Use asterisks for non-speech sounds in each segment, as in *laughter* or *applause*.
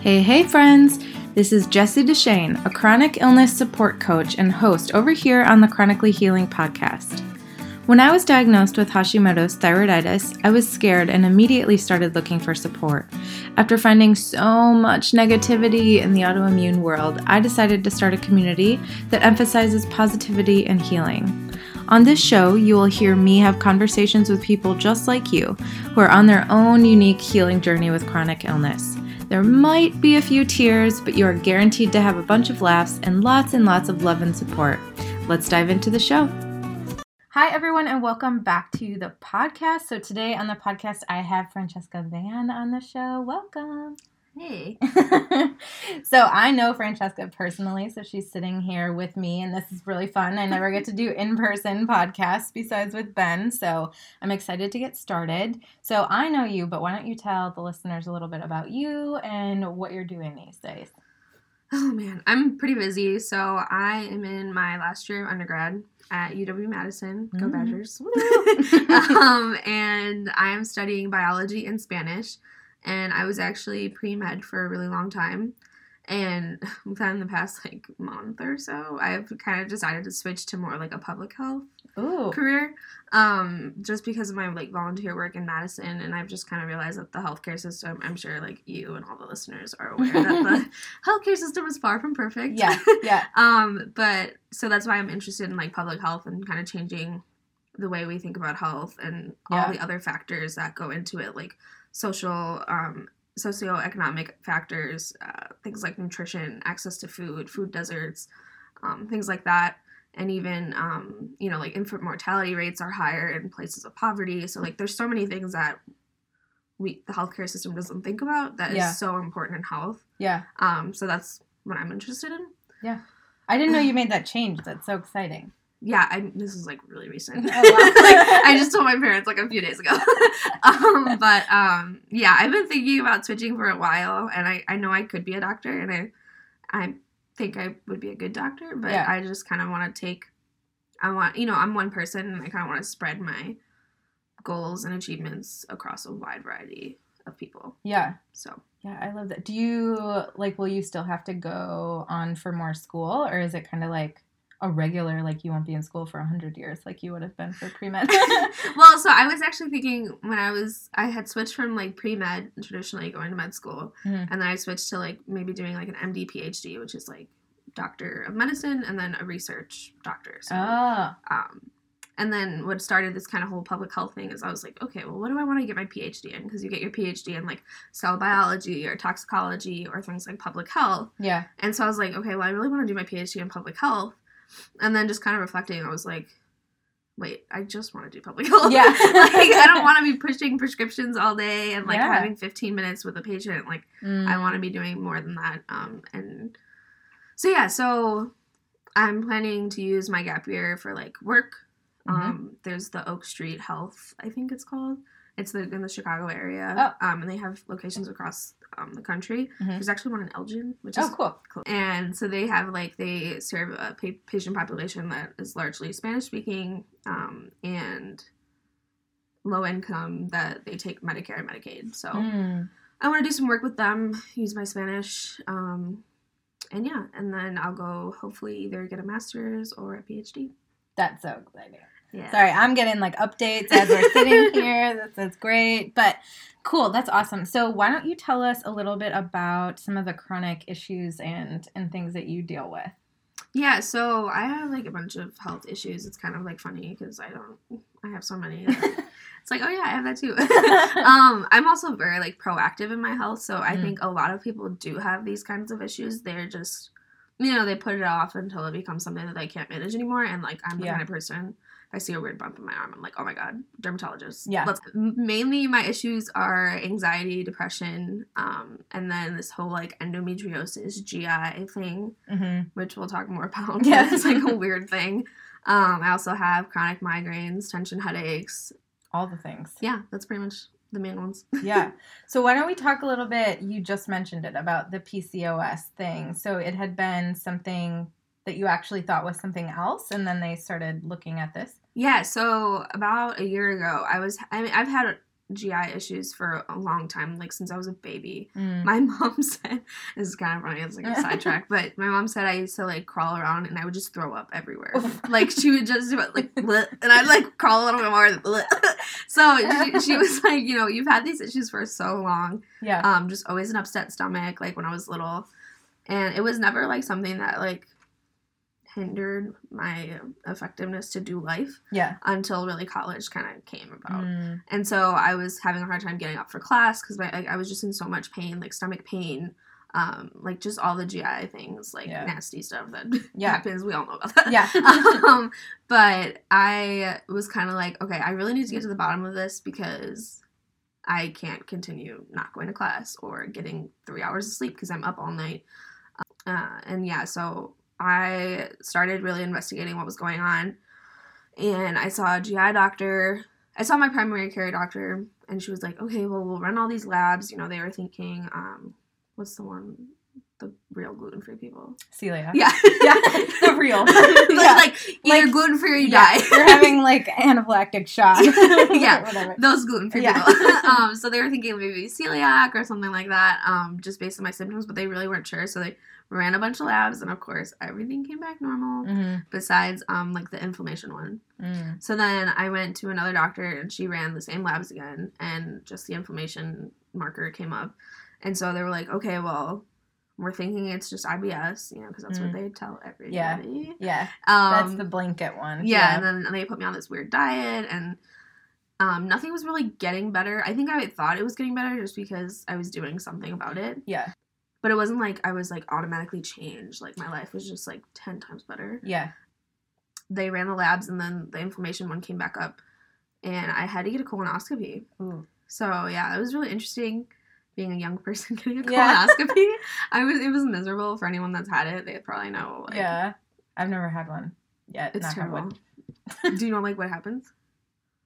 Hey, hey, friends! This is Jessie Deshane, a chronic illness support coach and host over here on the Chronically Healing podcast. When I was diagnosed with Hashimoto's thyroiditis, I was scared and immediately started looking for support. After finding so much negativity in the autoimmune world, I decided to start a community that emphasizes positivity and healing. On this show, you will hear me have conversations with people just like you who are on their own unique healing journey with chronic illness. There might be a few tears, but you are guaranteed to have a bunch of laughs and lots and lots of love and support. Let's dive into the show. Hi, everyone, and welcome back to the podcast. So, today on the podcast, I have Francesca Van on the show. Welcome. Hey. *laughs* so I know Francesca personally, so she's sitting here with me, and this is really fun. I never get to do in person podcasts besides with Ben, so I'm excited to get started. So I know you, but why don't you tell the listeners a little bit about you and what you're doing these days? Oh man, I'm pretty busy. So I am in my last year of undergrad at UW Madison. Go Mm. Badgers! *laughs* *laughs* um, and I am studying biology and Spanish. And I was actually pre med for a really long time. And *laughs* within the past like month or so, I've kind of decided to switch to more like a public health Ooh. career um just because of my like volunteer work in madison and i've just kind of realized that the healthcare system i'm sure like you and all the listeners are aware that the *laughs* *laughs* healthcare system is far from perfect Yeah, yeah. um but so that's why i'm interested in like public health and kind of changing the way we think about health and Yeah. all the other factors that go into it like social um socioeconomic factors uh, things like nutrition access to food food deserts um, things like that and even um, you know like infant mortality rates are higher in places of poverty so like there's so many things that we the healthcare system doesn't think about that is Yeah. so important in health Yeah. um, so that's what i'm interested in Yeah. I didn't know you made that change. That's so exciting. Yeah I, this is like really recent *laughs* Oh, *laughs* wow. like i just told my parents like a few days ago *laughs* um, but um, yeah i've been thinking about switching for a while and i, I know i could be a doctor and i i think i would be a good doctor but Yeah. i just kind of want to take i want you know i'm one person and i kind of want to spread my goals and achievements across a wide variety of people Yeah. so Yeah, I love that. Do you like will you still have to go on for more school or is it kind of like a regular like you won't be in school for 100 years like you would have been for pre-med? *laughs* well so i was actually thinking when i was i had switched from like pre-med traditionally going to med school Mhm. and then i switched to like maybe doing like an md phd which is like doctor of medicine and then a research doctor so oh, um and then what started this kind of whole public health thing is i was like okay well what do i want to get my phd in because you get your phd in like cell biology or toxicology or things like public health yeah. and so I was like, okay, well, I really want to do my PhD in public health. And then just kind of reflecting, I was like, wait, I just want to do public health. Yeah. *laughs* like, I don't want to be pushing prescriptions all day and like Yeah. having 15 minutes with a patient. Like, Mm. I want to be doing more than that. Um, and so, yeah, so I'm planning to use my gap year for like work. Mhm. Um, there's the Oak Street Health, I think it's called. It's the, in the Chicago area. Oh. Um, and they have locations across um, the country. Mhm. There's actually one in Elgin, which is Oh, cool. Cool. And so they have like they serve a pa- patient population that is largely Spanish speaking um, and low income that they take Medicare and Medicaid. So Mm. I want to do some work with them, use my Spanish, um, and yeah, and then I'll go hopefully either get a master's or a PhD. That's so exciting. Yeah. Sorry, I'm getting like updates as we're sitting *laughs* here. That's, that's great. But cool, that's awesome. So why don't you tell us a little bit about some of the chronic issues and and things that you deal with? Yeah, so I have like a bunch of health issues. It's kind of like funny because I don't, I have so many. *laughs* it's like, oh yeah, I have that too. *laughs* um, I'm also very like proactive in my health, so I Mm. think a lot of people do have these kinds of issues. They're just, you know, they put it off until it becomes something that they can't manage anymore. And like, I'm the Yeah. kind of person. I see a weird bump in my arm, I'm like, oh my god, dermatologist. Yeah. Let's, mainly, my issues are anxiety, depression, um, and then this whole like endometriosis GI thing mm-hmm. which we'll talk more *laughs* about. Yeah, it's like a weird thing. Um, I also have chronic migraines, tension headaches. All the things. Yeah, that's pretty much the main ones. *laughs* yeah. So why don't we talk a little bit? You just mentioned it about the PCOS thing. So it had been something that you actually thought was something else, and then they started looking at this. Yeah, so about a year ago, I was. I mean, I've had GI issues for a long time, like since I was a baby. Mm. My *laughs* mom said this is kind of funny. It's like a sidetrack, *laughs* but my mom said I used to like crawl around and I would just throw up everywhere. like she would just do it like, *laughs* bleh, and I'd like crawl a little bit more. bleh. so she, she was like, you know, you've had these issues for so long. yeah. Um, just always an upset stomach, like when I was little, and it was never like something that like hindered my effectiveness to do life yeah. until really college kind of came about. Mm. And so I was having a hard time getting up for class because like, I was just in so much pain, like stomach pain, um, like just all the GI things, like Yeah. nasty stuff that *laughs* Yeah. happens. We all know about that. Yeah. *laughs* um, but I was kind of like, okay, I really need to get to the bottom of this because I can't continue not going to class or getting three hours of sleep because I'm up all night. Uh, and yeah, so I started really investigating what was going on. And I saw a GI doctor. I saw my primary care doctor, and she was like, okay, well, we'll run all these labs. You know, they were thinking, um, what's the one? The real gluten free people. Celiac. Yeah. *laughs* *laughs* Yeah. The real. *laughs* like, Yeah. like either Like- gluten free or you Yeah, die. You're having like anaphylactic shock. Yeah. Whatever. Those gluten free Yeah. people. um, so they were thinking maybe celiac or something like that, um, just based on my symptoms, but they really weren't sure. So they ran a bunch of labs, and of course, everything came back normal Mhm. besides um, like the inflammation one. Mm. So then I went to another doctor, and she ran the same labs again, and just the inflammation marker came up. And so they were like, okay, well, we're thinking it's just IBS, you know, because that's Mm. what they tell everybody. Yeah. Yeah. Um, That's the blanket one. yeah, and then they put me on this weird diet, and um, nothing was really getting better. I think I thought it was getting better just because I was doing something about it, Yeah. But it wasn't like I was like automatically changed. Like my life was just like ten times better. Yeah. They ran the labs, and then the inflammation one came back up, and I had to get a colonoscopy. Ooh. So yeah, it was really interesting being a young *laughs* person getting a *laughs* Yeah. colonoscopy. I was it was miserable for anyone that's had it. They probably know. Like, yeah. I've never had one yet. it's terrible. *laughs* Do you know like what happens?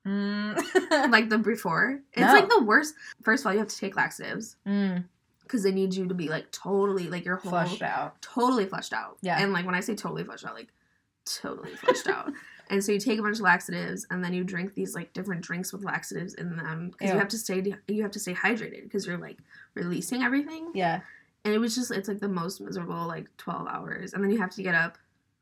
Mm. like the before. It's No. like the worst. First of all, you have to take laxatives mm. Because they need you to be like totally like your whole Flushed out. totally flushed out. Yeah. And like when I say totally flushed out, like totally flushed out. *laughs* And so you take a bunch of laxatives and then you drink these like different drinks with laxatives in them because you have to stay you have to stay hydrated because you're like releasing everything. Yeah. And it was just it's like the most miserable like 12 hours and then you have to get up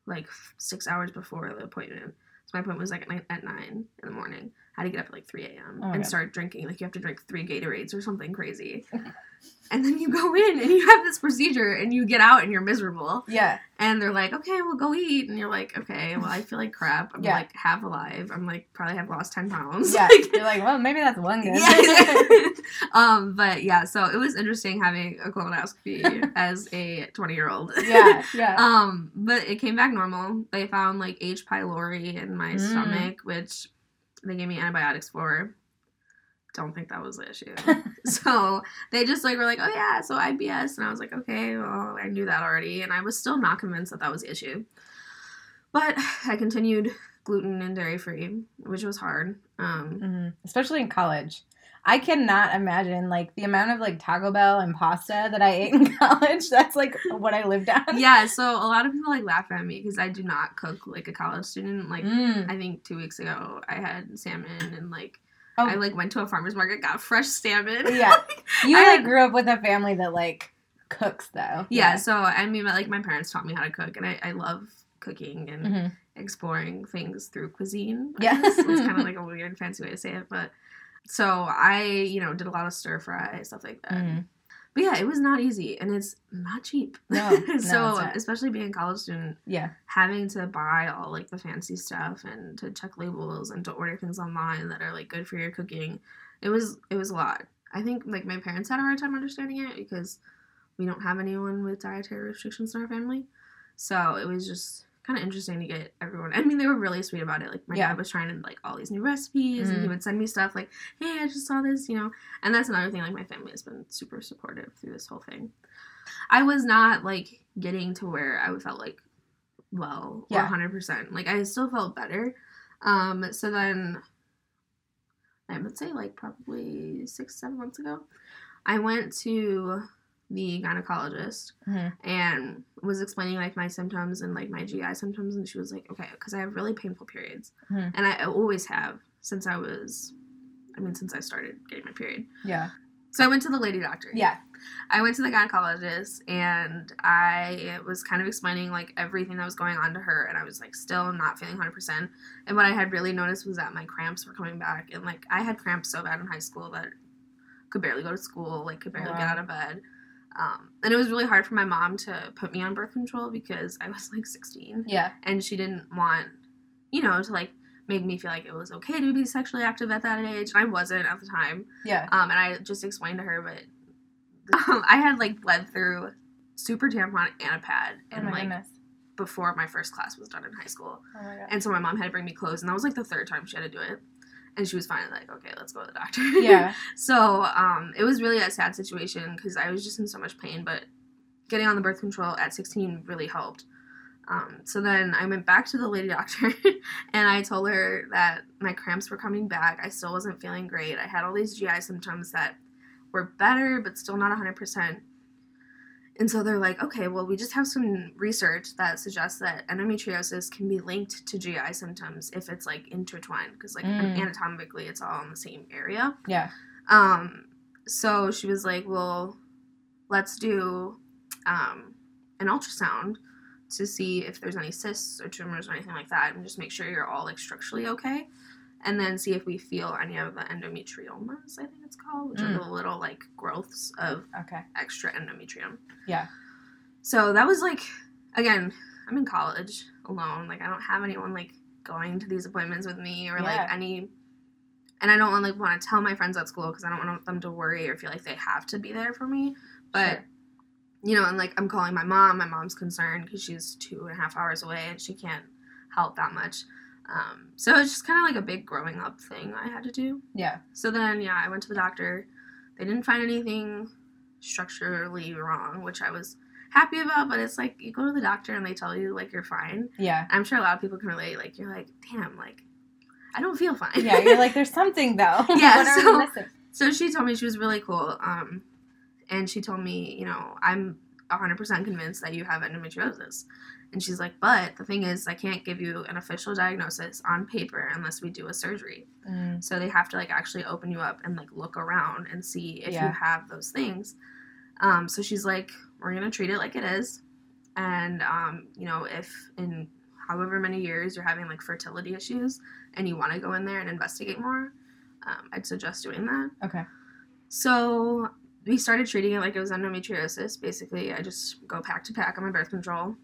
like 6 hours before the appointment. So my appointment was like at, ni- at 9 in the morning. I had to get up at like 3 a.m. Oh and God. start drinking. Like you have to drink three Gatorades or something crazy. *laughs* and then you go in and you have this procedure and you get out and you're miserable. Yeah. And they're like, okay, well, go eat. And you're like, okay, well, I feel like crap. I'm Yeah. like half alive. I'm like, probably have lost 10 pounds. Yeah. Like- *laughs* You're like, well, maybe that's one good. yeah. *laughs* um, but yeah, so it was interesting having a colonoscopy as a 20 year old. yeah. Yeah. Um, but it came back normal. They found like H. pylori in my Mm. stomach, which they gave me antibiotics for. Don't think that was the issue. *laughs* so they just like were like, oh yeah, so IBS, and I was like, okay, well, I knew that already, and I was still not convinced that that was the issue. But I continued gluten and dairy free, which was hard. Um, hmm Especially in college. I cannot imagine like the amount of like Taco Bell and pasta that I ate in *laughs* college. That's like what I lived on. yeah, so a lot of people like laugh at me because I do not cook like a college student. Like Mm. I think two weeks ago I had salmon and like Oh. I like went to a farmer's market, got fresh salmon. Yeah. *laughs* You like grew up with a family that like cooks though. yeah, so I mean like my parents taught me how to cook and I, I love cooking and hmm exploring things through cuisine. Yes. Yeah. it's kind of *laughs* like a weird fancy way to say it, but so I, you know, did a lot of stir fry stuff like that. Mhm. But yeah, it was not easy and it's not cheap. No, *laughs* no, so especially being a college student, Yeah. having to buy all like the fancy stuff and to check labels and to order things online that are like good for your cooking, it was it was a lot. I think like my parents had a hard time understanding it because we don't have anyone with dietary restrictions in our family. So it was just kind of interesting to get everyone. I mean, they were really sweet about it. Like my Yeah. dad was trying to like all these new recipes, and he Mm. would send me stuff like, "Hey, I just saw this," you know. And that's another thing. Like my family has been super supportive through this whole thing. I was not like getting to where I felt like well Yeah. 100%. Like I still felt better. Um, so then I would say like probably six, seven months ago, I went to the gynecologist Mhm. and was explaining like my symptoms and like my GI symptoms, and she was like, okay, because I have really painful periods, Mhm. and I always have since I was I mean, since I started getting my period. Yeah. So I went to the lady doctor. Yeah. I went to the gynecologist and I was kind of explaining like everything that was going on to her and I was like still not feeling 100%. And what I had really noticed was that my cramps were coming back and like I had cramps so bad in high school that could barely go to school, like could barely Wow. get out of bed. Um, and it was really hard for my mom to put me on birth control because I was like 16 Yeah. and she didn't want, you know, to like make me feel like it was okay to be sexually active at that age. And I wasn't at the time. Yeah. Um, and I just explained to her, but um, I had like bled through super tampon and a pad, Oh and my like goodness. before my first class was done in high school. Oh my god. And so my mom had to bring me clothes, and that was like the third time she had to do it. And she was finally like, okay, let's go to the doctor. Yeah. *laughs* so um, it was really a sad situation because I was just in so much pain, but getting on the birth control at 16 really helped. Um, so then I went back to the lady *laughs* doctor and I told her that my cramps were coming back. I still wasn't feeling great. I had all these GI symptoms that were better, but still not 100%. And so they're like, okay, well, we just have some research that suggests that endometriosis can be linked to GI symptoms if it's like intertwined, because like Mm. anatomically it's all in the same area. Yeah. Um, so she was like, well, let's do um, an ultrasound to see if there's any cysts or tumors or anything like that, and just make sure you're all like structurally okay. And then see if we feel any of the endometriomas, I think it's called, which Mm. are the little like growths of Okay. extra endometrium. Yeah. So that was like, again, I'm in college alone. Like I don't have anyone like going to these appointments with me or Yeah. like any. And I don't like want to tell my friends at school because I don't want them to worry or feel like they have to be there for me. But Sure. you know, and like I'm calling my mom. My mom's concerned because she's two and a half hours away and she can't help that much. Um, so it's just kind of like a big growing up thing I had to do. Yeah. So then, yeah, I went to the doctor. They didn't find anything structurally wrong, which I was happy about. But it's like you go to the doctor and they tell you like you're fine. Yeah. I'm sure a lot of people can relate. Like you're like, damn, like I don't feel fine. Yeah. You're like, *laughs* there's something though. *laughs* Yeah, so- so she told me she was really cool. Um, and she told me, you know, I'm 100% convinced that you have endometriosis. And she's like, but the thing is, I can't give you an official diagnosis on paper unless we do a surgery. Mm. So they have to like actually open you up and like look around and see if Yeah. you have those things. Um, so she's like, we're gonna treat it like it is, and um, you know, if in however many years you're having like fertility issues and you want to go in there and investigate more, um, I'd suggest doing that. Okay. So we started treating it like it was endometriosis. Basically, I just go pack to pack on my birth control,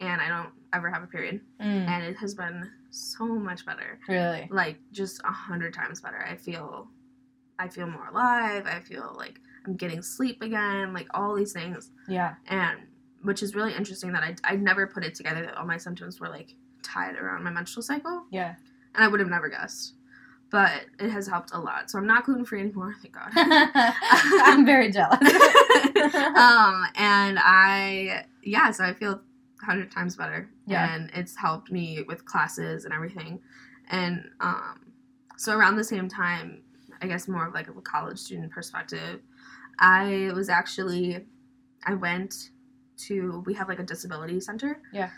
and I don't ever have a period, Mm. and it has been so much better Really. like just a hundred times better. I feel, I feel more alive. I feel like I'm getting sleep again. Like all these things, Yeah. and which is really interesting that I I never put it together that all my symptoms were like tied around my menstrual cycle, Yeah. and I would have never guessed. But it has helped a lot. So I'm not gluten free anymore, thank God. *laughs* I'm very jealous. *laughs* um, and I yeah, so I feel hundred times better. Yeah. And it's helped me with classes and everything. And um, so around the same time, I guess more of like a college student perspective, I was actually I went to we have like a disability center. Yeah.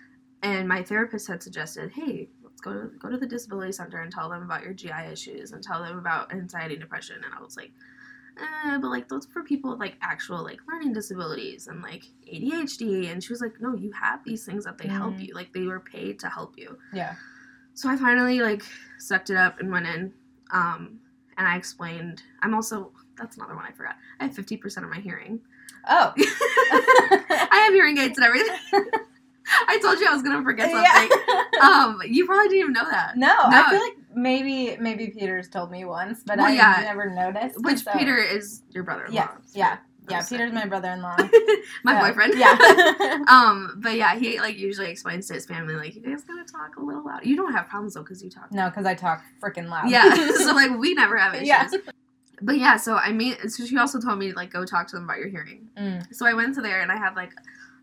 And my therapist had suggested, hey, let's go to go to the disability center and tell them about your GI issues and tell them about anxiety and depression. And I was like, uh, but like those for people with like actual like learning disabilities and like ADHD. And she was like, no, you have these things that they help Mhm. you. Like they were paid to help you. yeah. So I finally like sucked it up and went in. Um, and I explained. I'm also that's another one I forgot. I have 50% of my hearing. Oh. *laughs* *laughs* I have hearing aids and everything. *laughs* I told you I was gonna forget something. Yeah. Um, you probably didn't even know that. no, No. I feel like maybe maybe Peter's told me once, but Well, I yeah. never noticed. Which so- Peter is your brother-in-law. Yeah, yeah, yeah. Peter's my brother-in-law. *laughs* my So, boyfriend. Yeah. *laughs* *laughs* um, but yeah, he like usually explains to his family like, you guys gotta talk a little loud. You don't have problems though because you talk. no, because I talk freaking loud. Yeah. so like we never have issues. Yeah. But yeah, so I mean, so she also told me like go talk to them about your hearing. Mm, So I went to there and I had like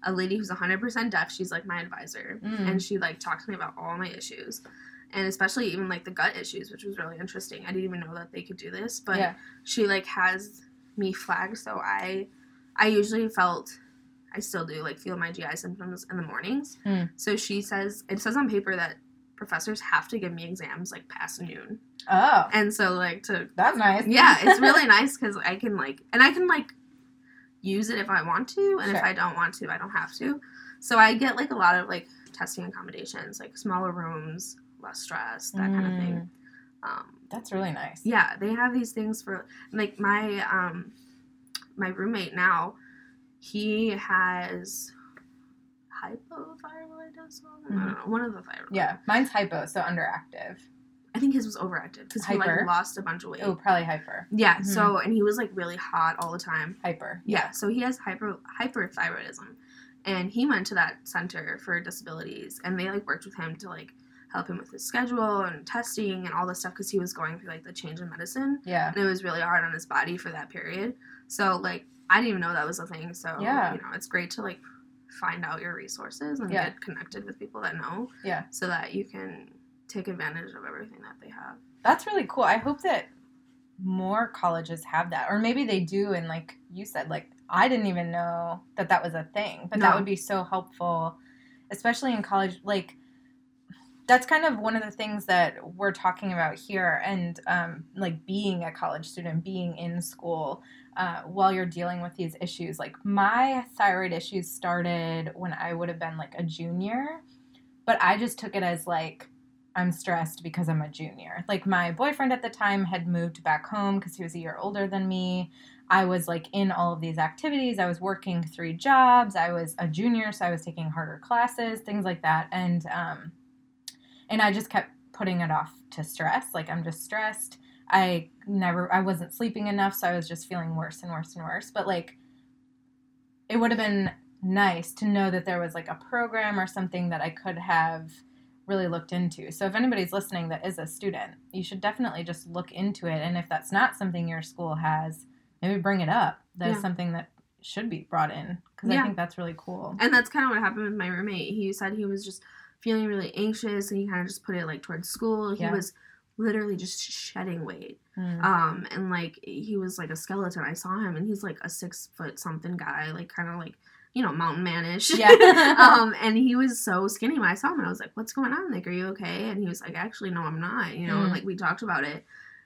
a lady who's 100% deaf. She's like my advisor, Mm. and she like talked to me about all my issues, and especially even like the gut issues, which was really interesting. I didn't even know that they could do this, but Yeah. she like has me flagged. So I, I usually felt, I still do like feel my GI symptoms in the mornings. Mm. So she says it says on paper that professors have to give me exams like past noon. Oh, And so like to that's nice. yeah, it's really *laughs* nice because I can like and I can like use it if I want to, and if I don't want to, I don't have to. So I get like a lot of like testing accommodations, like smaller rooms, less stress, that kind of Mm. thing. Um, That's really nice. yeah, they have these things for like my um my roommate now. He has hypothyroidism. Don't one of the thyroid. Mm-hmm. Yeah, mine's hypo, so underactive. I think his was overactive because he like lost a bunch of weight. Oh, probably hyper. Yeah. Mhm. So and he was like really hot all the time. Hyper. Yeah. So he has hyper hyperthyroidism, and he went to that center for disabilities, and they like worked with him to like help him with his schedule and testing and all this stuff because he was going through like the change in medicine, Yeah. and it was really hard on his body for that period. So like I didn't even know that was a thing. So Yeah. you know, it's great to like find out your resources and Yeah. get connected with people that know. Yeah. So that you can take advantage of everything that they have. That's really cool. I hope that more colleges have that, or maybe they do. And like you said, like I didn't even know that that was a thing, but that would be so helpful, especially in college. Like that's kind of one of the things that we're talking about here, and um, like being a college student, being in school. Uh, while you're dealing with these issues, like my thyroid issues started when I would have been like a junior, but I just took it as like I'm stressed because I'm a junior. Like my boyfriend at the time had moved back home because he was a year older than me. I was like in all of these activities. I was working three jobs. I was a junior, so I was taking harder classes, things like that. And um and I just kept putting it off to stress. Like I'm just stressed. I never I wasn't sleeping enough, so I was just feeling worse and worse and worse. But like it would have been nice to know that there was like a program or something that I could have really looked into. So if anybody's listening that is a student, you should definitely just look into it. And if that's not something your school has, maybe bring it up. That's Yeah. something that should be brought in because I think that's really cool. And that's kind of what happened with my roommate. He said he was just feeling really anxious and he kind of just put it like towards school. He Yeah. was literally just shedding weight. Mm. Um, and like he was like a skeleton. I saw him and he's like a six foot something guy, like kind of like, you know, mountain manish. Yeah. *laughs* um, *laughs* and he was so skinny when I saw him and I was like, What's going on? Like, are you okay? And he was like, Actually, no, I'm not, you know, and Mm. like we talked about it.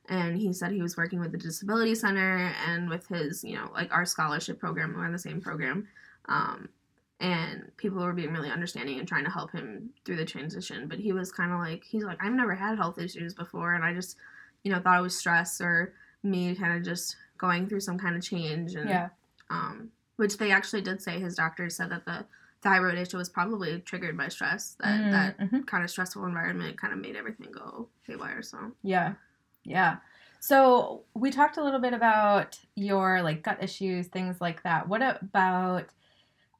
And he said he was working with the disability center and with his, you know, like our scholarship program, we're in the same program. Um, and people were being really understanding and trying to help him through the transition. But he was kind of like, he's like, I've never had health issues before, and I just, you know, thought it was stress or me kind of just going through some kind of change. And yeah. um, which they actually did say his doctor said that the thyroid issue was probably triggered by stress. That Mm, that mhm. kind of stressful environment kind of made everything go haywire. So Yeah. Yeah. So we talked a little bit about your like gut issues, things like that. What about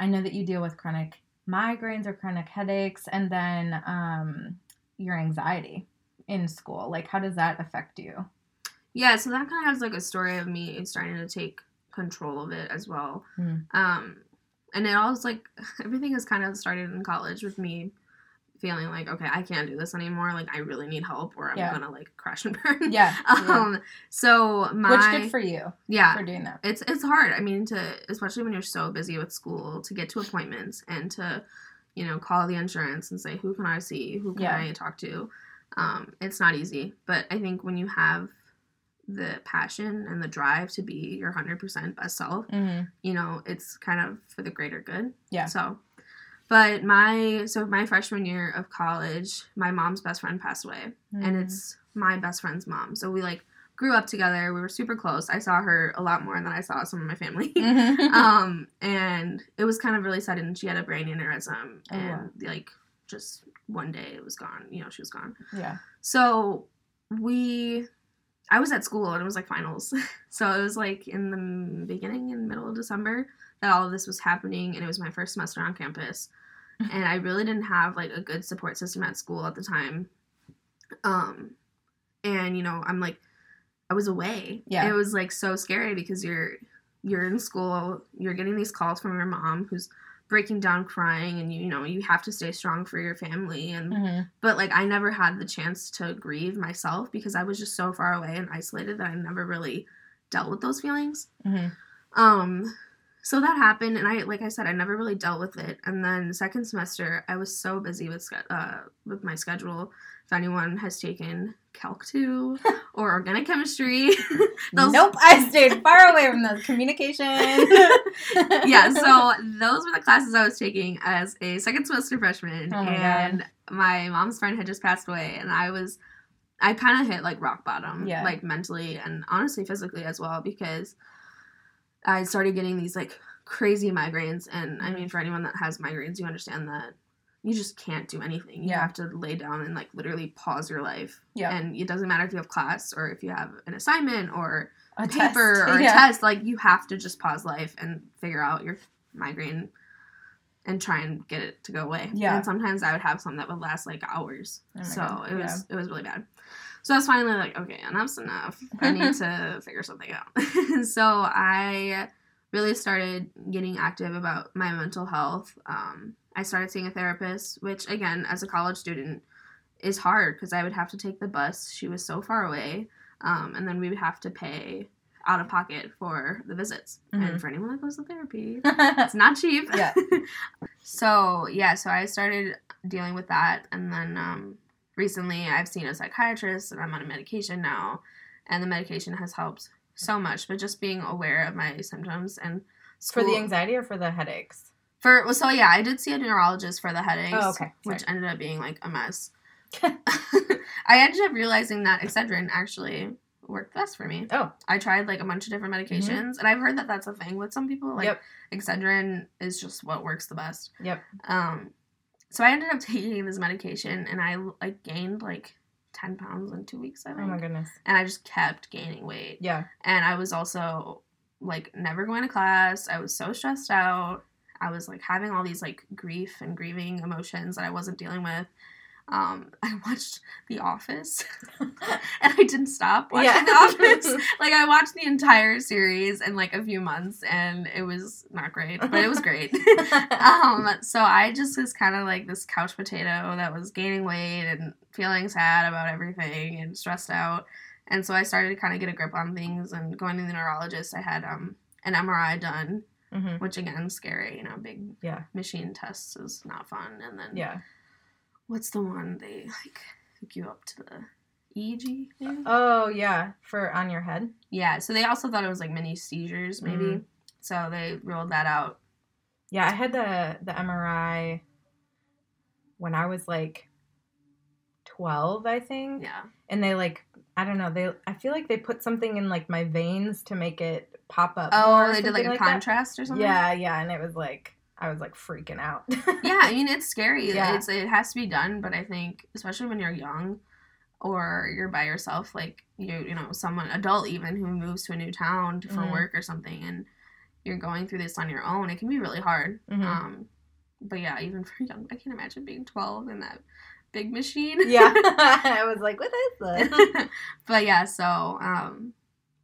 I know that you deal with chronic migraines or chronic headaches and then um your anxiety in school. Like how does that affect you? yeah, so that kind of has like a story of me starting to take control of it as well. Hmm. Um, and it all was like *laughs* everything has kind of started in college with me feeling like okay, I can't do this anymore. Like I really need help, or I'm Yeah. gonna like crash and burn. Yeah. *laughs* yeah. Um. So my Which good for you yeah for doing that. it's it's hard. I mean, to especially when you're so busy with school, to get to appointments and to, you know, call the insurance and say who can I see, who can Yeah. I talk to. Um, it's not easy, but I think when you have the passion and the drive to be your hundred percent best self, hmm you know, it's kind of for the greater good. Yeah. So, but my so my freshman year of college, my mom's best friend passed away Mm-hmm. and it's my best friend's mom. So we like grew up together. We were super close. I saw her a lot more than I saw some of my family. *laughs* Mhm. *laughs* um, and it was kind of really sudden. She had a brain aneurysm, Oh, and wow. like just one day it was gone. You know, she was gone. yeah. So we, I was at school and it was like finals. *laughs* so it was like in the beginning and middle of December that all of this was happening, and it was my first semester on campus. And I really didn't have like a good support system at school at the time. Um, and you know, I'm like, I was away. Yeah. It was like so scary because you're you're in school, you're getting these calls from your mom who's breaking down crying and you, you know you have to stay strong for your family and Mhm. but like I never had the chance to grieve myself because I was just so far away and isolated that I never really dealt with those feelings. Mhm. Um so that happened, and I, like I said, I never really dealt with it. And then second semester, I was so busy with uh, with my schedule. If anyone has taken Calc two *laughs* or organic chemistry, *laughs* those- nope, I stayed far away from those communication. *laughs* yeah, so those were the classes I was taking as a second semester freshman, Oh my and my mom's friend had just passed away, and I was, I kind of hit like rock bottom, Yeah. like mentally and honestly physically as well, because I started getting these like crazy migraines, and I Mm-hmm. mean, for anyone that has migraines, you understand that you just can't do anything. You Yeah. have to lay down and like literally pause your life, Yeah. and it doesn't matter if you have class or if you have an assignment or a paper test. or *laughs* a yeah. test, like you have to just pause life and figure out your migraine and try and get it to go away. Yeah. And sometimes I would have some that would last like hours. Oh so God, it was it was really bad. So I was finally like, okay, enough's enough. I need *laughs* to figure something out. *laughs* so I really started getting active about my mental health. Um, I started seeing a therapist, which again, as a college student, is hard because I would have to take the bus. She was so far away, um, and then we would have to pay out of pocket for the visits. Mhm. And for anyone that goes to therapy, *laughs* it's not cheap. Yeah. so yeah, so I started dealing with that, and then um, recently I've seen a psychiatrist, and I'm on a medication now, and the medication has helped so much. But just being aware of my symptoms and for the anxiety or for the headaches? for well, so yeah, I did see a neurologist for the headaches. Oh, okay. Which ended up being like a mess. *laughs* *laughs* I ended up realizing that Excedrin actually worked best for me. Oh. I tried like a bunch of different medications, and I've heard that that's a thing with some people. Like Yep. Excedrin is just what works the best. Yep. Um, so I ended up *laughs* taking this medication, and I like gained like ten pounds in two weeks. I think. Oh my goodness. and I just kept gaining weight. Yeah. And I was also like never going to class. I was so stressed out. I was like having all these like grief and grieving emotions that I wasn't dealing with. Um, *laughs* I watched The Office *laughs* and I didn't stop watching Yeah. The Office. *laughs* like I watched the entire series in like a few months and it was not great, but it was great. um, so I just was kind of like this couch potato that was gaining weight and feeling sad about everything and stressed out. And so I started to kind of get a grip on things and going to the neurologist. I had um an MRI done, hmm which again scary, you know, big Yeah. machine tests is not fun. And then Yeah. What's the one they like hook you up to the EEG? Maybe? Oh yeah, for on your head. yeah. So they also thought it was like mini seizures, maybe. Mhm. So they ruled that out. Yeah, I had the the MRI when I was like 12, I think. Yeah. And they like I don't know, they I feel like they put something in like my veins to make it pop up. Oh, they did like a that. contrast or something. Yeah, yeah, and it was like I was like freaking out. yeah, I *laughs* mean it's scary. Yeah. It's it has to be done, but I think especially when you're young or you're by yourself, like you you know someone adult even who moves to a new town for Mhm. work or something, and you're going through this on your own, it can be really hard. Mhm. Um, but yeah, even for young, I can't imagine being 12 in that big machine. yeah. *laughs* *laughs* I was like, what is this? but yeah, so um,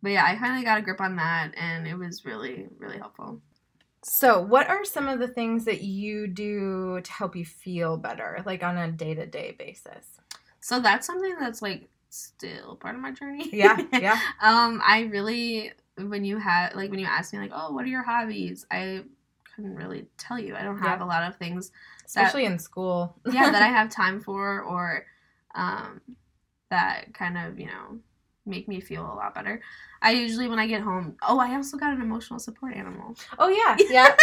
but yeah, I finally got a grip on that, and it was really really helpful. So, what are some of the things that you do to help you feel better, like on a day to day basis? So that's something that's like still part of my journey. Yeah, yeah. *laughs* um, I really when you had like when you asked me like, oh, what are your hobbies? I couldn't really tell you. I don't have Yeah. a lot of things. Especially in school. Yeah, that I *laughs* have time for or um, that kind of you know make me feel a lot better. I usually when I get home. Oh, I also got an emotional support animal. oh, yeah. *laughs* Yeah.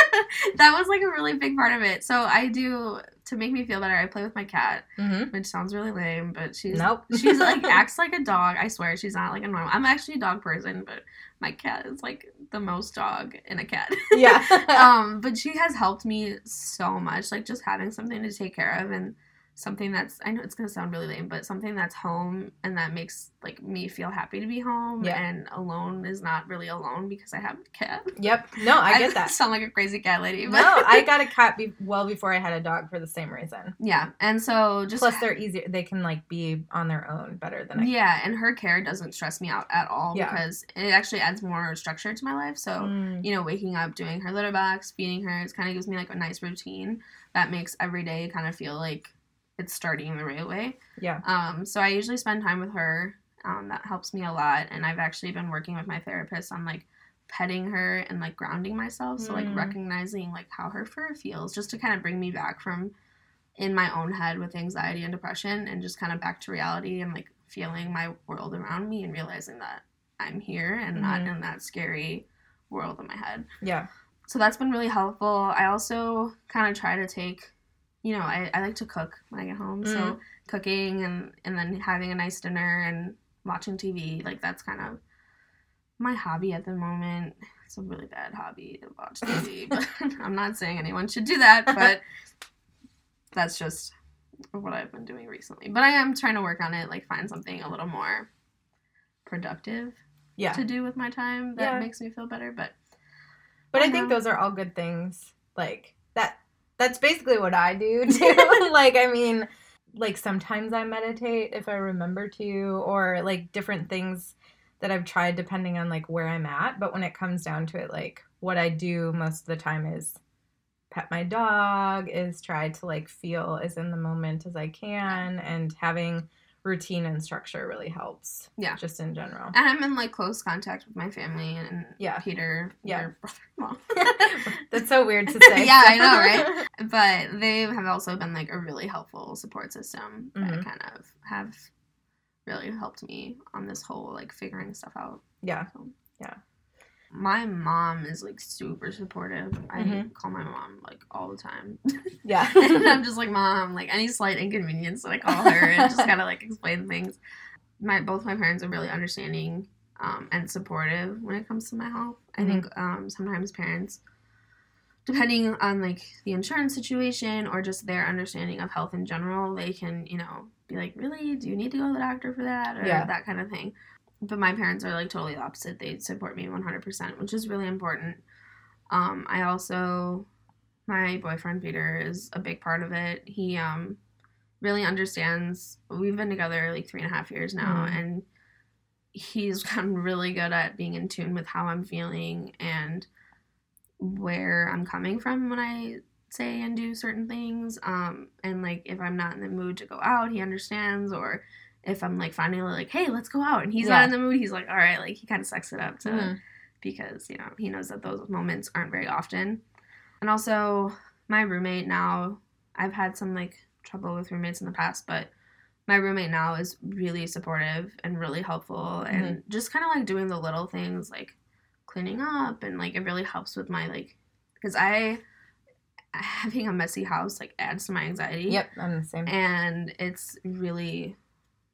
that was like a really big part of it. So I do to make me feel better. I play with my cat, mm-hmm. which sounds really lame, but she's Nope. *laughs* she's like *laughs* acts like a dog. I swear she's not like a normal. I'm actually a dog person, but my cat is like the most dog in a cat. yeah. um, but she has helped me so much. Like just having something to take care of and something that's I know it's gonna sound really lame, but something that's home and that makes like me feel happy to be home Yeah. and alone is not really alone because I have a cat. yep. No, I *laughs* get that. sound like a crazy cat lady, but No, I got a *laughs* cat be- well before I had a dog for the same reason. yeah. And so just Plus, they're easier. They can like be on their own better than I. yeah, and her care doesn't stress me out at all Yeah. because it actually adds more structure to my life. So, Mm, you know, waking up, doing her litter box, feeding her, it kind of gives me like a nice routine that makes every day kind of feel like it's starting the right way. yeah. Um, so I usually spend time with her. Um, that helps me a lot, and I've actually been working with my therapist on like petting her and like grounding myself. So like Mm. recognizing like how her fur feels just to kind of bring me back from in my own head with anxiety and depression and just kind of back to reality and like feeling my world around me and realizing that I'm here and not Mhm. in that scary world in my head. Yeah. So that's been really helpful. I also kind of try to take, you know, I, I like to cook when I get home. So Mhm. cooking and, and then having a nice dinner and watching TV, like that's kind of my hobby at the moment. It's a really bad hobby to watch TV, *laughs* but *laughs* I'm not saying anyone should do that, but that's just what I've been doing recently. But I am trying to work on it, like find something a little more productive Yeah. to do with my time that Yeah. makes me feel better. But But I I think those are all good things. Like that's basically what I do *laughs* too. *laughs* like I mean, like sometimes I meditate if I remember to or like different things that I've tried depending on like where I'm at, but when it comes down to it like what I do most of the time is pet my dog, is try to like feel as in the moment as I can and having routine and structure really helps. Yeah. Just in general. and I'm in like close contact with my family and Yeah. Peter, Yeah. your brother-in-law. *laughs* That's so weird to *laughs* say. Yeah, I know, right? *laughs* but they have also been like a really helpful support system that Mhm. kind of have really helped me on this whole like figuring stuff out. yeah. So, Yeah. My mom is like super supportive. I Mhm. call my mom like all the time. Yeah. *laughs* and I'm just like, Mom, like any slight inconvenience that I call her and just *laughs* kind of like explain things. My both my parents are really understanding um, and supportive when it comes to my health. I Mhm. think um, sometimes parents, depending on like the insurance situation or just their understanding of health in general, they can you know be like, really, do you need to go to the doctor for that or Yeah. that kind of thing. But my parents are like totally the opposite. They support me 100%, which is really important. Um, I also my boyfriend Peter is a big part of it. He um really understands. We've been together like three and a half years now, Mhm. and he's *laughs* gotten really good at being in tune with how I'm feeling and where I'm coming from when I say and do certain things. Um, and like if I'm not in the mood to go out, he understands. Or if I'm like finally like, hey, let's go out, and he's Yeah. not in the mood, he's like, all right, like he kind of sucks it up to Mhm. because you know he knows that those moments aren't very often and also my roommate now i've had some like trouble with roommates in the past but my roommate now is really supportive and really helpful and just kind of like doing the little things like cleaning up and like it really helps with my like because i having a messy house like adds to my anxiety Yep, I'm the same. and it's really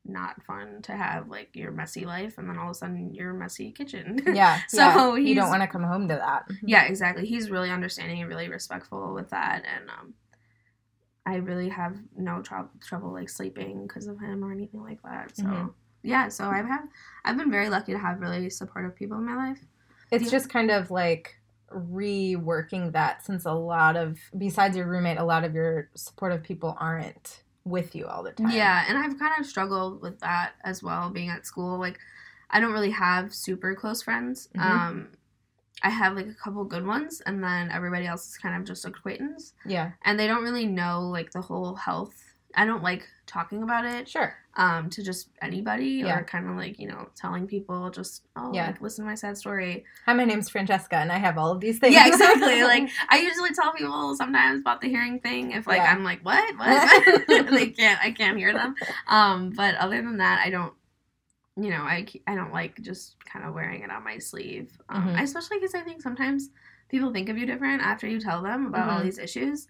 not fun to have like your messy life and then all of a sudden your messy kitchen *laughs* Yeah. So yeah. you don't want to come home to that. yeah exactly he's really understanding and really respectful with that and um i really have no trou- trouble like sleeping because of him or anything like that so Mhm. yeah so i've had i've been very lucky to have really supportive people in my life It's Yeah. just kind of like reworking that since a lot of besides your roommate, a lot of your supportive people aren't with you all the time. yeah and i've kind of struggled with that as well being at school like i don't really have super close friends Mhm. um i have like a couple good ones and then everybody else is kind of just acquaintance Yeah. and they don't really know like the whole health i don't like talking about it Sure. um to just anybody Yeah. or kind of like you know telling people just oh Yeah. like listen to my sad story Hi, my name's Francesca and I have all of these things. yeah exactly *laughs* like i usually tell people sometimes about the hearing thing if like Yeah. i'm like what what *laughs* *laughs* they can't i can't hear them um but other than that i don't you know i i don't like just kind of wearing it on my sleeve um, Mhm. especially because i think sometimes people think of you different after you tell them about all Mhm. these issues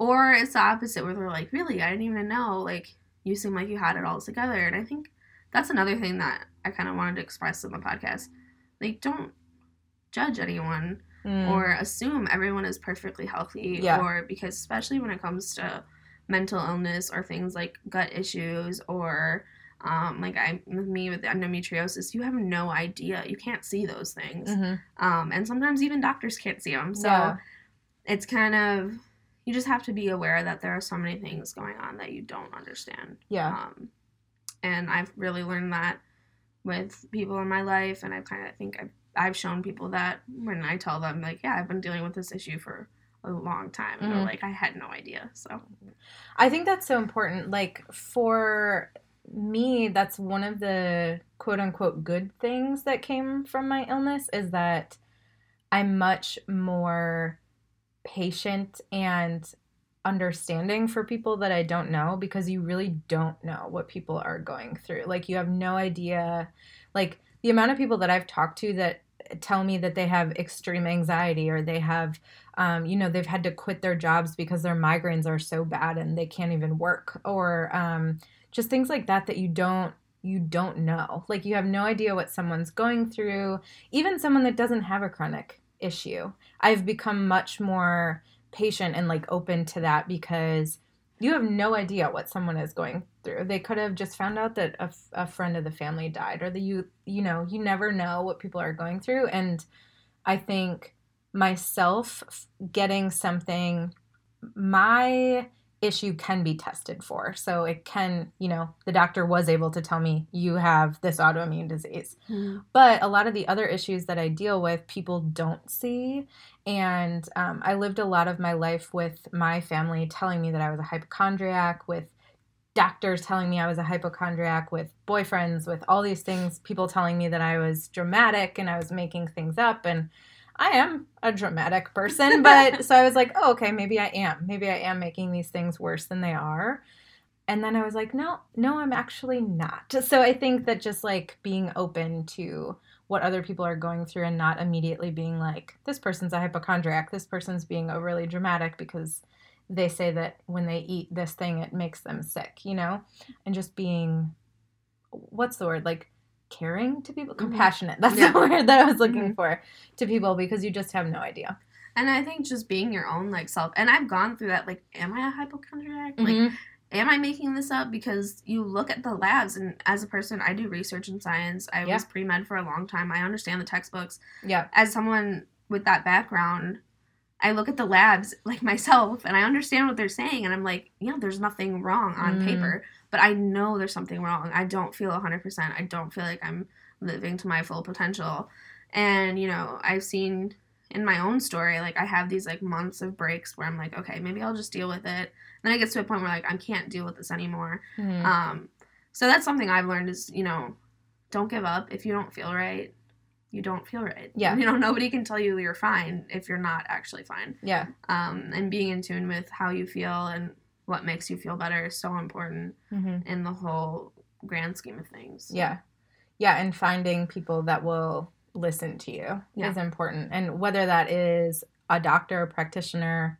or it's the opposite where they're like really i didn't even know like you seem like you had it all together and i think that's another thing that i kind of wanted to express in the podcast like don't judge anyone Mm. or assume everyone is perfectly healthy Yeah. or because especially when it comes to mental illness or things like gut issues or um, like I with me with endometriosis, you have no idea. You can't see those things, Mhm. um, and sometimes even doctors can't see them. So Yeah. it's kind of you just have to be aware that there are so many things going on that you don't understand. Yeah. Um, and I've really learned that with people in my life, and I kind of think I've, I've shown people that when I tell them, like, yeah, I've been dealing with this issue for a long time. And they're like, I had no idea. So, I think that's so important. Like for me, that's one of the quote unquote good things that came from my illness is that I'm much more patient and understanding for people that I don't know because you really don't know what people are going through. Like you have no idea like the amount of people that I've talked to that tell me that they have extreme anxiety or they have um, you know they've had to quit their jobs because their migraines are so bad and they can't even work or um, just things like that that you don't you don't know like you have no idea what someone's going through even someone that doesn't have a chronic issue i've become much more patient and like open to that because you have no idea what someone is going through. They could have just found out that a, friend of the family died, or the you you know you never know what people are going through. And I think myself getting something, my issue can be tested for. So it can, you know, the doctor was able to tell me you have this autoimmune disease. Mm. But a lot of the other issues that I deal with, people don't see. And um, I lived a lot of my life with my family telling me that I was a hypochondriac, with doctors telling me I was a hypochondriac, with boyfriends, with all these things, people telling me that I was dramatic and I was making things up. And I am a dramatic person, but so I was like, oh, okay, maybe I am. Maybe I am making these things worse than they are. And then I was like, no, no, I'm actually not. So I think that just like being open to what other people are going through and not immediately being like, this person's a hypochondriac, this person's being overly dramatic because they say that when they eat this thing, it makes them sick, you know? And just being, what's the word? Like, caring to people, mm-hmm. compassionate. *laughs* That's yeah. the word that I was looking mm-hmm. for to people because you just have no idea. And I think just being your own like self, and I've gone through that. Like, am I a hypochondriac? Mm-hmm. Like, am I making this up? Because you look at the labs, and as a person, I do research in science. I yeah. was pre med for a long time. I understand the textbooks. Yeah. As someone with that background, I look at the labs like myself, and I understand what they're saying, and I'm like, yeah, there's nothing wrong on mm. paper but I know there's something wrong. I don't feel 100%. I don't feel like I'm living to my full potential. And, you know, I've seen in my own story, like I have these like months of breaks where I'm like, okay, maybe I'll just deal with it. And Then I get to a point where like I can't deal with this anymore. Mm-hmm. Um, so that's something I've learned is, you know, don't give up. If you don't feel right, you don't feel right. *laughs* Yeah. You know, nobody can tell you you're fine if you're not actually fine. Yeah. Um, and being in tune with how you feel and what makes you feel better is so important mm-hmm. in the whole grand scheme of things. Yeah. Yeah, and finding people that will listen to you yeah. is important. And whether that is a doctor, a practitioner,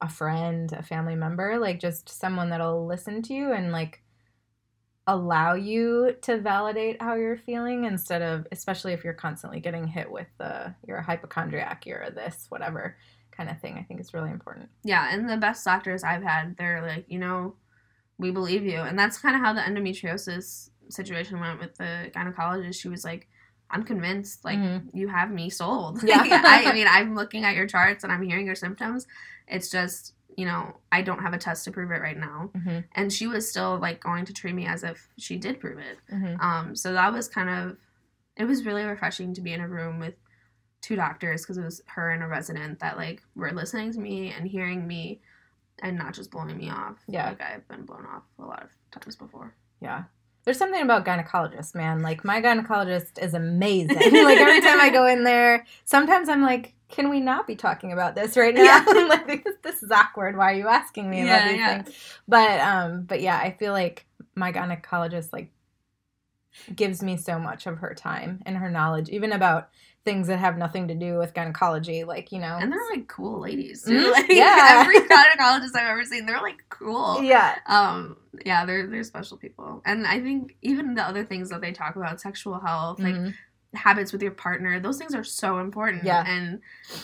a friend, a family member, like just someone that'll listen to you and like allow you to validate how you're feeling instead of especially if you're constantly getting hit with the you're a hypochondriac, you're this, whatever kind of thing. I think is really important. Yeah, and the best doctors I've had, they're like, you know, we believe you, and that's kind of how the endometriosis situation went with the gynecologist. She was like, I'm convinced, like mm-hmm. you have me sold. *laughs* Yeah. I, I *laughs* mean, I'm looking at your charts and I'm hearing your symptoms. It's just you know, I don't have a test to prove it right now. Mm-hmm. And she was still like going to treat me as if she did prove it. Mm-hmm. Um, so that was kind of, it was really refreshing to be in a room with two doctors because it was her and a resident that like were listening to me and hearing me and not just blowing me off. Yeah. Like I've been blown off a lot of times before. Yeah. There's something about gynecologists, man. Like my gynecologist is amazing. *laughs* like every time I go in there, sometimes I'm like, can we not be talking about this right now? Yeah. *laughs* like this, this, is awkward. Why are you asking me about these yeah. things? But um, but yeah, I feel like my gynecologist like gives me so much of her time and her knowledge, even about things that have nothing to do with gynecology, like you know. And they're like cool ladies. Mm-hmm. Like yeah, *laughs* every gynecologist I've ever seen, they're like cool. *laughs* Yeah. Um. Yeah, they're they're special people, and I think even the other things that they talk about, sexual health, mm-hmm. Habits with your partner, those things are so important. Yeah. And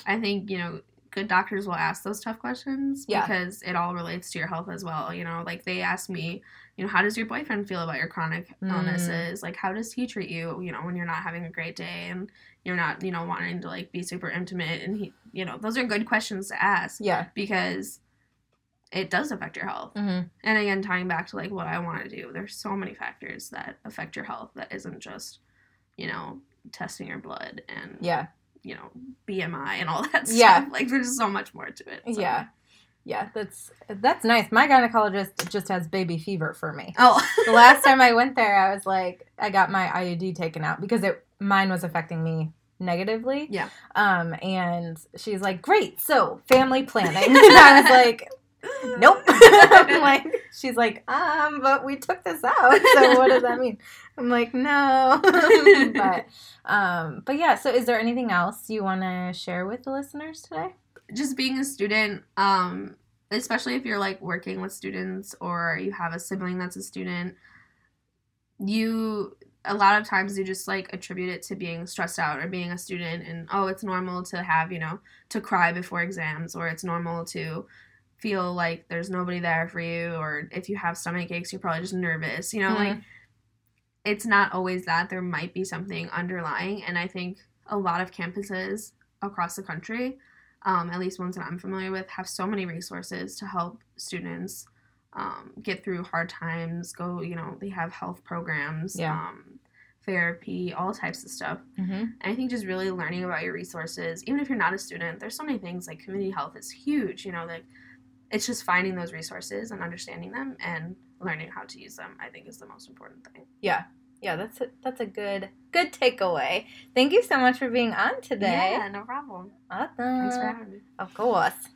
I think you know good doctors will ask those tough questions yeah. because it all relates to your health as well. You know, like they ask me, you know, how does your boyfriend feel about your chronic mm. illnesses? Like, how does he treat you, you know, when you're not having a great day and you're not, you know, wanting to like be super intimate? And he, you know, those are good questions to ask. Yeah. Because it does affect your health. Mm-hmm. And again, tying back to like what I want to do, there's so many factors that affect your health that isn't just, you know, testing your blood and yeah you know BMI and all *laughs* that stuff. Yeah, like there's so much more to it. So. Yeah, yeah, that's that's nice. My gynecologist just has baby fever for me. Oh, *laughs* the last time I went there, I was like, I got my IUD taken out because it mine was affecting me negatively. Yeah. Um, and she's like, "Great, so family planning." *laughs* and I was like, "Nope." Like, she's like, "Um, but we took this out, so what does that mean?" I'm like, "No." *laughs* but, um, but yeah. So, is there anything else you want to share with the listeners today? just being a student, um, especially if you're like working with students or you have a sibling that's a student, you a lot of times you just like attribute it to being stressed out or being a student and oh it's normal to have you know to cry before exams or it's normal to feel like there's nobody there for you or if you have stomach aches you're probably just nervous you know like it's not always that there might be something underlying and i think a lot of campuses across the country um, at least ones that i'm familiar with have so many resources to help students um, get through hard times go you know they have health programs Yeah. um, therapy all types of stuff Mm-hmm. and i think just really learning about your resources even if you're not a student there's so many things like community health is huge you know like it's just finding those resources and understanding them and learning how to use them i think is the most important thing Yeah. Yeah, that's a, that's a good good takeaway. Thank you so much for being on today. yeah no problem Awesome. thanks for having me Of course.